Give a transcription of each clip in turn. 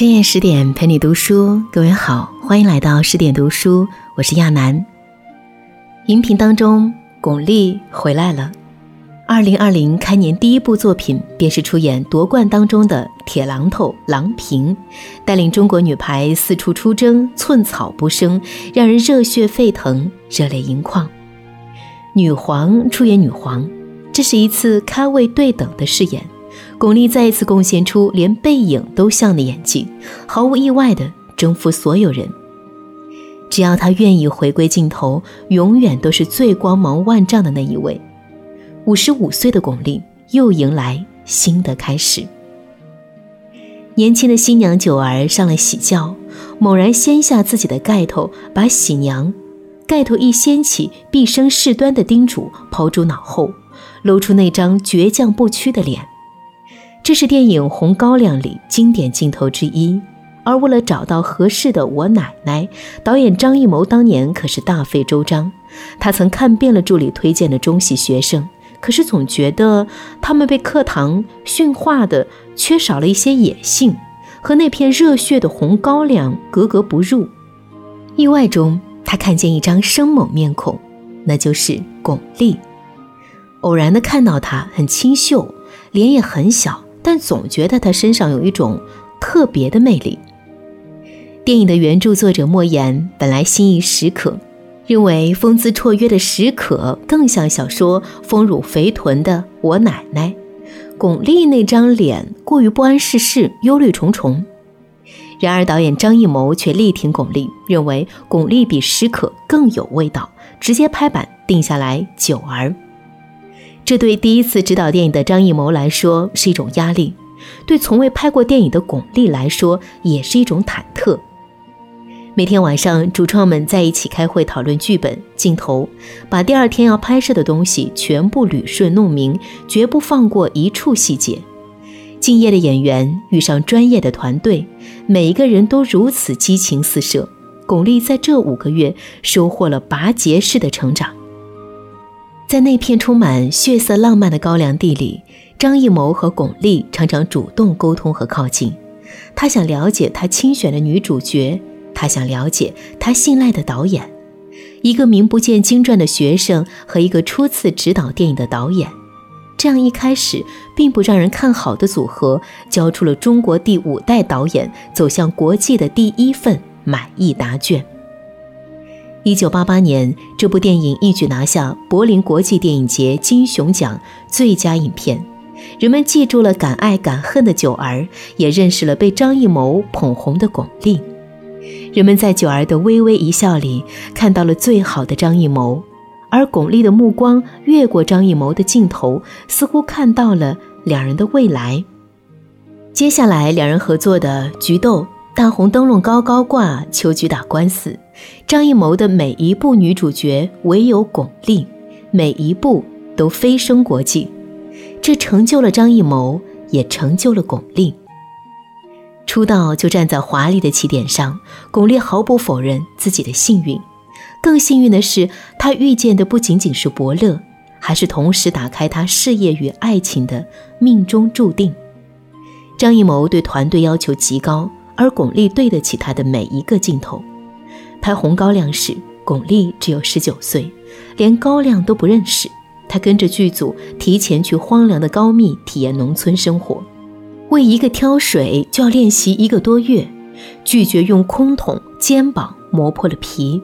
深夜十点陪你读书，各位好，欢迎来到十点读书，我是亚楠。荧屏当中，巩俐回来了。二零二零开年第一部作品便是出演夺冠当中的铁榔头郎平，带领中国女排四处出征，寸草不生，让人热血沸腾，热泪盈眶。女皇出演女皇，这是一次咖位对等的饰演。巩俐再一次贡献出连背影都像的演技，毫无意外的征服所有人。只要她愿意回归镜头，永远都是最光芒万丈的那一位。五十五岁的巩俐又迎来新的开始。年轻的新娘九儿上了喜轿，猛然掀下自己的盖头，把喜娘盖头一掀起，毕生事端的叮嘱抛诸脑后，露出那张倔强不屈的脸。这是电影《红高粱》里经典镜头之一，而为了找到合适的我奶奶，导演张艺谋当年可是大费周章。他曾看遍了助理推荐的中戏学生，可是总觉得他们被课堂驯化的缺少了一些野性，和那片热血的红高粱格格不入。意外中，他看见一张生猛面孔，那就是巩俐。偶然的看到她，很清秀，脸也很小。但总觉得他身上有一种特别的魅力。电影的原著作者莫言本来心仪史可，认为风姿绰约的史可更像小说丰乳肥臀的我奶奶。巩俐那张脸过于不谙世事，忧虑重重。然而导演张艺谋却力挺巩俐，认为巩俐比史可更有味道，直接拍板定下来九儿。这对第一次执导电影的张艺谋来说是一种压力，对从未拍过电影的巩俐来说也是一种忐忑。每天晚上，主创们在一起开会讨论剧本、镜头，把第二天要拍摄的东西全部捋顺弄明，绝不放过一处细节。敬业的演员遇上专业的团队，每一个人都如此激情四射。巩俐在这五个月收获了拔节式的成长。在那片充满血色浪漫的高粱地里，张艺谋和巩俐常常主动沟通和靠近。他想了解他亲选的女主角，他想了解他信赖的导演。一个名不见经传的学生和一个初次执导电影的导演，这样一开始并不让人看好的组合，交出了中国第五代导演走向国际的第一份满意答卷。一九八八年，这部电影一举拿下柏林国际电影节金熊奖最佳影片。人们记住了敢爱敢恨的九儿，也认识了被张艺谋捧红的巩俐。人们在九儿的微微一笑里看到了最好的张艺谋，而巩俐的目光越过张艺谋的镜头，似乎看到了两人的未来。接下来，两人合作的《菊豆》。大红灯笼高高挂，秋菊打官司。张艺谋的每一部女主角，唯有巩俐，每一部都飞升国际。这成就了张艺谋，也成就了巩俐。出道就站在华丽的起点上，巩俐毫不否认自己的幸运。更幸运的是，她遇见的不仅仅是伯乐，还是同时打开她事业与爱情的命中注定。张艺谋对团队要求极高。而巩俐对得起他的每一个镜头。拍《红高粱》时，巩俐只有十九岁，连高粱都不认识。她跟着剧组提前去荒凉的高密体验农村生活，为一个挑水就要练习一个多月，拒绝用空桶，肩膀磨破了皮。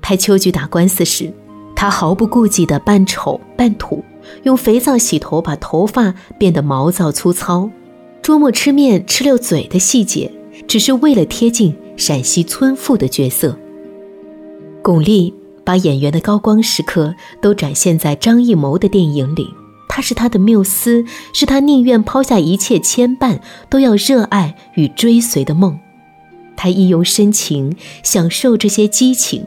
拍《秋菊打官司》时，她毫不顾忌地扮丑扮土，用肥皂洗头，把头发变得毛躁粗糙，捉摸吃面吃溜嘴的细节。只是为了贴近陕西村妇的角色，巩俐把演员的高光时刻都展现在张艺谋的电影里。她是他的缪斯，是他宁愿抛下一切牵绊都要热爱与追随的梦。他意用深情享受这些激情，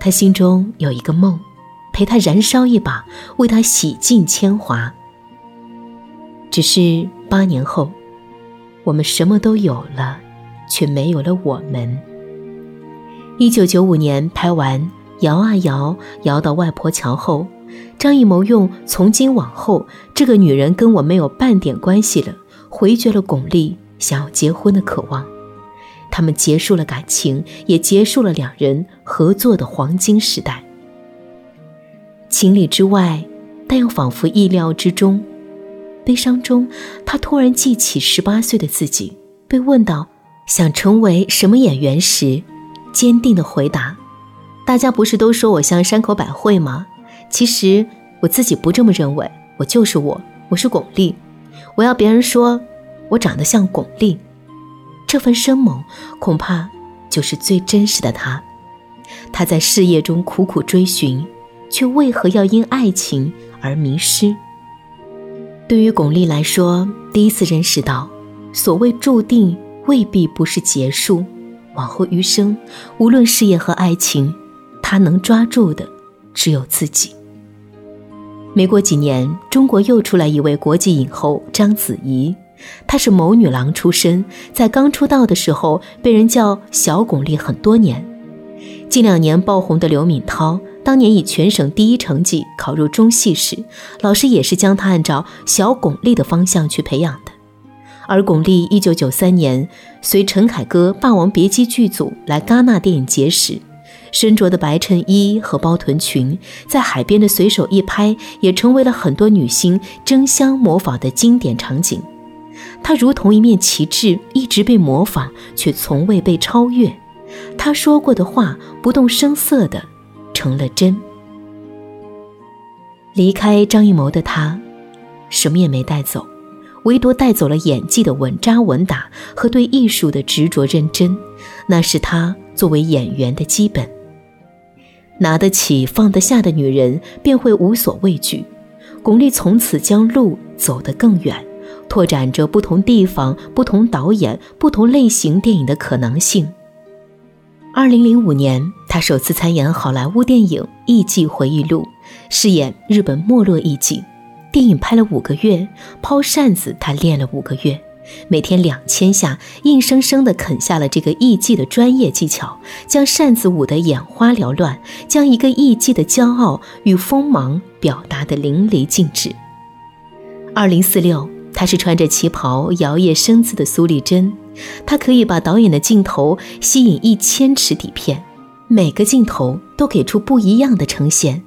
他心中有一个梦，陪他燃烧一把，为他洗尽铅华。只是八年后，我们什么都有了。却没有了我们。一九九五年拍完《摇啊摇，摇到外婆桥》后，张艺谋用“从今往后，这个女人跟我没有半点关系了”，回绝了巩俐想要结婚的渴望。他们结束了感情，也结束了两人合作的黄金时代。情理之外，但又仿佛意料之中。悲伤中，他突然记起十八岁的自己，被问到想成为什么演员时，坚定的回答：“大家不是都说我像山口百惠吗？其实我自己不这么认为，我就是我，我是巩俐。我要别人说我长得像巩俐。”这份生猛，恐怕就是最真实的他。他在事业中苦苦追寻，却为何要因爱情而迷失？对于巩俐来说，第一次认识到，所谓注定未必不是结束。往后余生，无论事业和爱情，他能抓住的只有自己。没过几年，中国又出来一位国际影后章子怡。她是某女郎出身，在刚出道的时候被人叫小巩俐很多年。近两年爆红的刘敏涛，当年以全省第一成绩考入中戏时，老师也是将她按照小巩俐的方向去培养的。而巩俐一九九三年随陈凯歌《霸王别姬》剧组来戛纳电影节时，身着的白衬衣和包臀裙，在海边的随手一拍，也成为了很多女星争相模仿的经典场景。她如同一面旗帜，一直被模仿，却从未被超越。她说过的话，不动声色的成了真。离开张艺谋的他，什么也没带走，唯独带走了演技的稳扎稳打和对艺术的执着认真。那是他作为演员的基本。拿得起放得下的女人，便会无所畏惧。巩俐从此将路走得更远。拓展着不同地方、不同导演、不同类型电影的可能性。二零零五年，他首次参演好莱坞电影《艺伎回忆录》，饰演日本没落艺伎。电影拍了五个月，抛扇子他练了五个月，每天两千下，硬生生地啃下了这个艺伎的专业技巧，将扇子舞得眼花缭乱，将一个艺伎的骄傲与锋芒表达得淋漓尽致。二零四六。她是穿着旗袍摇曳生姿的苏丽珍，她可以把导演的镜头吸引一千尺底片，每个镜头都给出不一样的呈现。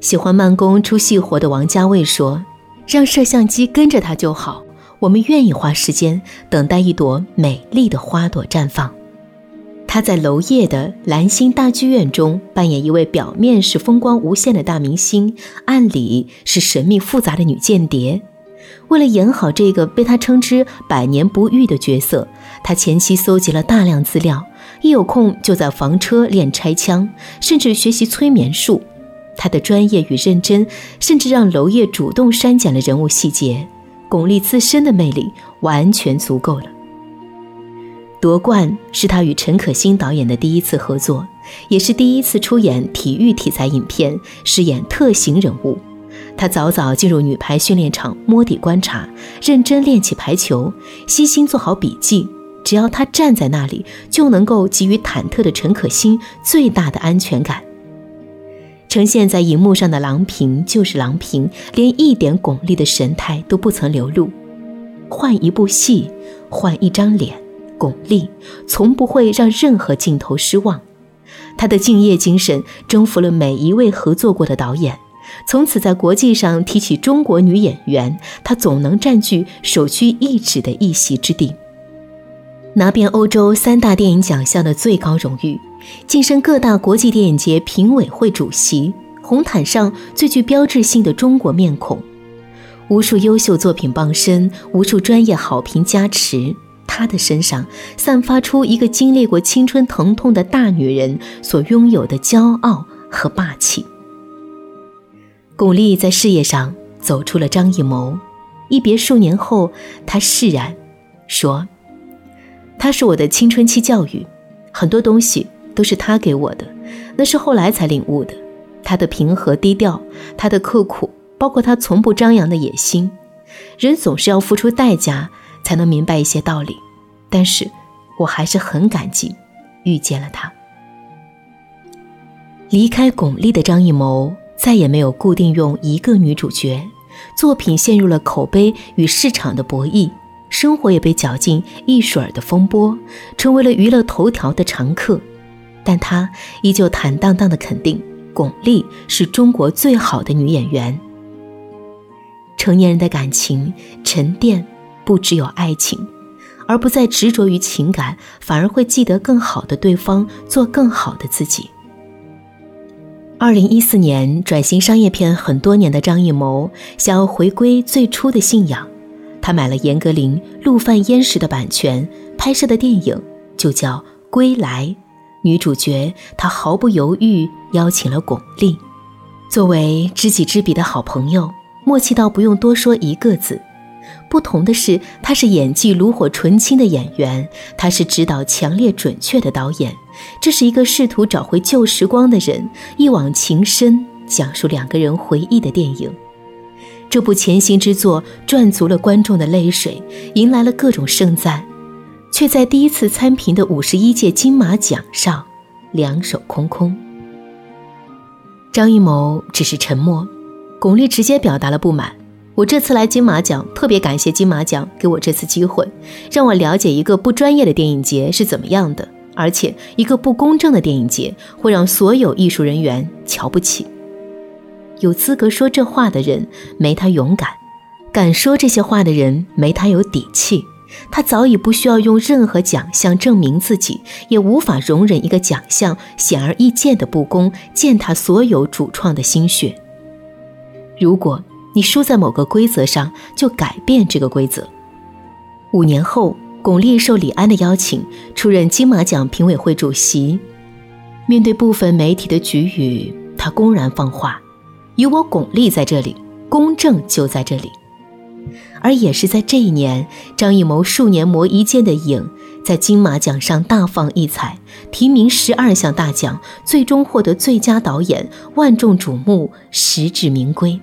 喜欢慢工出细活的王家卫说：“让摄像机跟着他就好，我们愿意花时间等待一朵美丽的花朵绽放。”他在娄烨的蓝星大剧院中扮演一位表面是风光无限的大明星，暗里是神秘复杂的女间谍。为了演好这个被他称之“百年不遇”的角色，他前期搜集了大量资料，一有空就在房车练拆枪，甚至学习催眠术。他的专业与认真，甚至让娄烨主动删减了人物细节。巩俐自身的魅力完全足够了。夺冠是他与陈可辛导演的第一次合作，也是第一次出演体育题材影片，饰演特型人物。他早早进入女排训练场摸底观察，认真练起排球，悉心做好笔记。只要他站在那里，就能够给予忐忑的陈可辛最大的安全感。呈现在荧幕上的郎平就是郎平，连一点巩俐的神态都不曾流露。换一部戏，换一张脸，巩俐从不会让任何镜头失望。她的敬业精神征服了每一位合作过的导演。从此，在国际上提起中国女演员，她总能占据首屈一指的一席之地，拿遍欧洲三大电影奖项的最高荣誉，晋升各大国际电影节评委会主席，红毯上最具标志性的中国面孔，无数优秀作品傍身，无数专业好评加持，她的身上散发出一个经历过青春疼痛的大女人所拥有的骄傲和霸气。巩俐在事业上走出了张艺谋，一别数年后，她释然，说：“他是我的青春期教育，很多东西都是他给我的，那是后来才领悟的。他的平和低调，他的刻苦，包括他从不张扬的野心。人总是要付出代价才能明白一些道理，但是我还是很感激遇见了他。离开巩俐的张艺谋。”再也没有固定用一个女主角，作品陷入了口碑与市场的博弈，生活也被搅进一水儿的风波，成为了娱乐头条的常客。但她依旧坦荡荡地肯定，巩俐是中国最好的女演员。成年人的感情沉淀，不只有爱情，而不再执着于情感，反而会记得更好的对方，做更好的自己。二零一四年转型商业片很多年的张艺谋，想要回归最初的信仰，他买了严歌苓《陆犯焉识》的版权，拍摄的电影就叫《归来》。女主角，他毫不犹豫邀请了巩俐，作为知己知彼的好朋友，默契到不用多说一个字。不同的是，他是演技炉火纯青的演员，他是指导强烈准确的导演。这是一个试图找回旧时光的人一往情深，讲述两个人回忆的电影。这部潜行之作赚足了观众的泪水，迎来了各种盛赞。却在第一次参评的五十一届金马奖上，两手空空。张艺谋只是沉默，巩俐直接表达了不满。我这次来金马奖，特别感谢金马奖给我这次机会，让我了解一个不专业的电影节是怎么样的，而且一个不公正的电影节会让所有艺术人员瞧不起。有资格说这话的人没他勇敢，敢说这些话的人没他有底气。他早已不需要用任何奖项证明自己，也无法容忍一个奖项显而易见的不公，践踏所有主创的心血。如果你输在某个规则上，就改变这个规则。五年后，巩俐受李安的邀请出任金马奖评委会主席，面对部分媒体的局语，他公然放话：“有我巩俐在这里，公正就在这里。”而也是在这一年，张艺谋数年磨一剑的影，在金马奖上大放异彩，提名十二项大奖，最终获得最佳导演，万众瞩目，实至名归。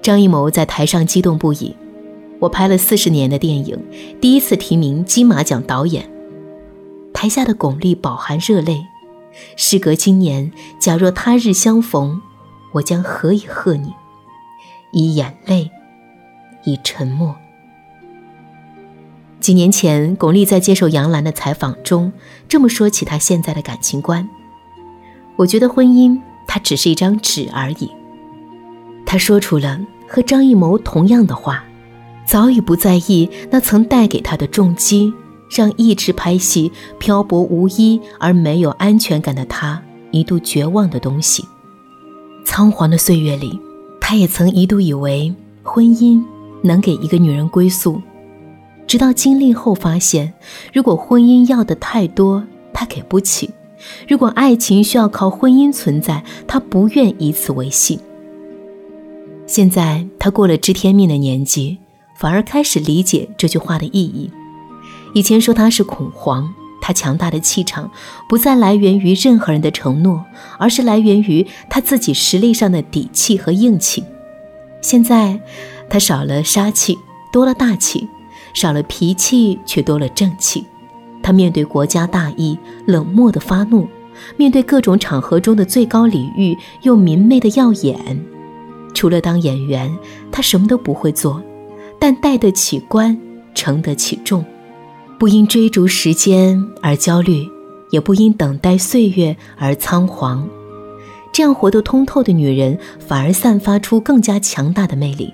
张艺谋在台上激动不已：“我拍了四十年的电影，第一次提名金马奖导演。”台下的巩俐饱含热泪：“时隔今年，假若他日相逢，我将何以贺你？”以眼泪。以沉默。几年前，巩俐在接受杨澜的采访中这么说起她现在的感情观：“我觉得婚姻它只是一张纸而已。”她说出了和张艺谋同样的话，早已不在意那曾带给她的重击，让一直拍戏漂泊无依而没有安全感的她一度绝望的东西。仓皇的岁月里，她也曾一度以为婚姻。能给一个女人归宿，直到经历后发现，如果婚姻要的太多，他给不起；如果爱情需要靠婚姻存在，他不愿以此为信。现在他过了知天命的年纪，反而开始理解这句话的意义。以前说他是恐慌，他强大的气场不再来源于任何人的承诺，而是来源于他自己实力上的底气和硬气。现在。他少了杀气，多了大气；少了脾气，却多了正气。他面对国家大义，冷漠的发怒；面对各种场合中的最高礼遇，又明媚的耀眼。除了当演员，他什么都不会做，但带得起官，承得起重。不因追逐时间而焦虑，也不因等待岁月而仓皇。这样活得通透的女人，反而散发出更加强大的魅力。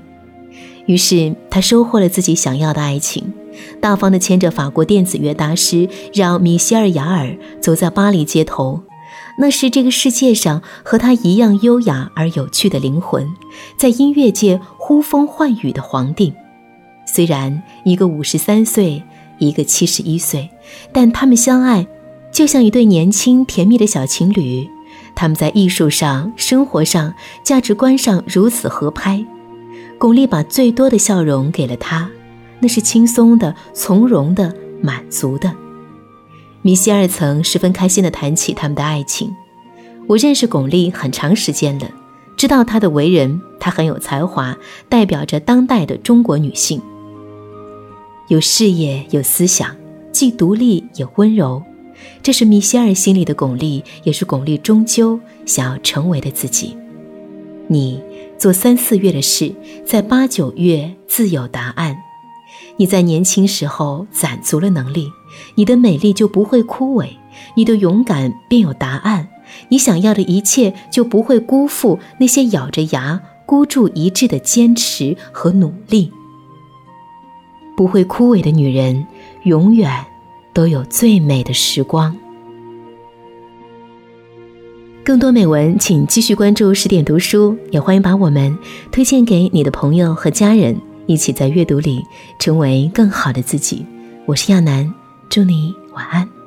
于是，他收获了自己想要的爱情，大方地牵着法国电子乐大师让米歇尔·雅尔走在巴黎街头。那是这个世界上和他一样优雅而有趣的灵魂，在音乐界呼风唤雨的皇帝。虽然一个五十三岁，一个七十一岁，但他们相爱，就像一对年轻甜蜜的小情侣。他们在艺术上、生活上、价值观上如此合拍。巩俐把最多的笑容给了他，那是轻松的、从容的、满足的。米歇尔曾十分开心地谈起他们的爱情。我认识巩俐很长时间了，知道她的为人，她很有才华，代表着当代的中国女性，有事业、有思想，既独立也温柔。这是米歇尔心里的巩俐，也是巩俐终究想要成为的自己。你。做三四月的事，在八九月自有答案。你在年轻时候攒足了能力，你的美丽就不会枯萎，你的勇敢便有答案，你想要的一切就不会辜负那些咬着牙孤注一掷的坚持和努力。不会枯萎的女人，永远都有最美的时光。更多美文，请继续关注十点读书，也欢迎把我们推荐给你的朋友和家人，一起在阅读里成为更好的自己。我是亚楠，祝你晚安。